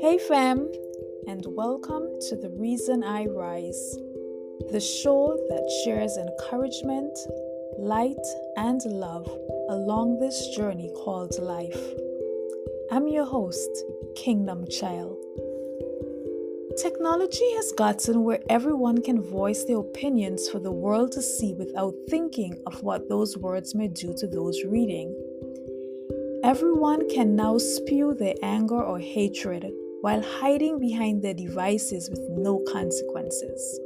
Hey, fam, and welcome to The Reason I Rise, the show that shares encouragement, light, and love along this journey called life. I'm your host, Kingdom Child. Technology has gotten where everyone can voice their opinions for the world to see without thinking of what those words may do to those reading. Everyone can now spew their anger or hatred while hiding behind their devices with no consequences.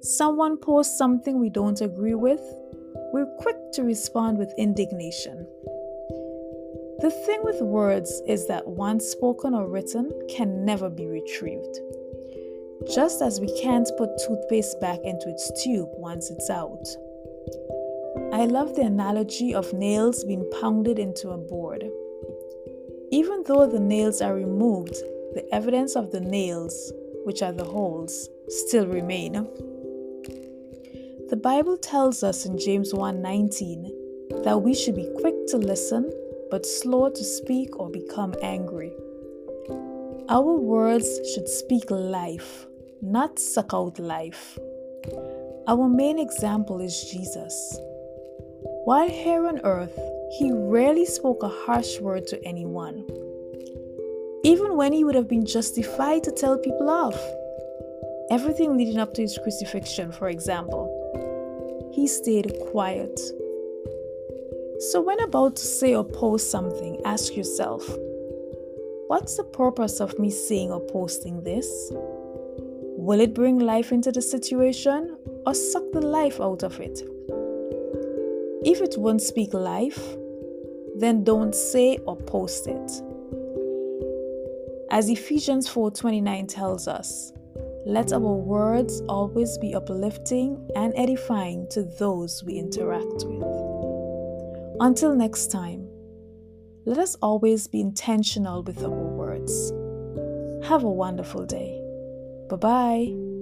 Someone posts something we don't agree with, we're quick to respond with indignation. The thing with words is that once spoken or written can never be retrieved. Just as we can't put toothpaste back into its tube once it's out. I love the analogy of nails being pounded into a board. Even though the nails are removed, the evidence of the nails, which are the holes, still remain. The Bible tells us in James 1:19 that we should be quick to listen but slow to speak or become angry. Our words should speak life, not suck out life. Our main example is Jesus. While here on earth, he rarely spoke a harsh word to anyone, even when he would have been justified to tell people off. Everything leading up to his crucifixion, for example, he stayed quiet. So, when about to say or post something, ask yourself what's the purpose of me saying or posting this? Will it bring life into the situation or suck the life out of it? If it won't speak life, then don't say or post it. As Ephesians 4:29 tells us, let our words always be uplifting and edifying to those we interact with. Until next time, let us always be intentional with our words. Have a wonderful day. Bye bye.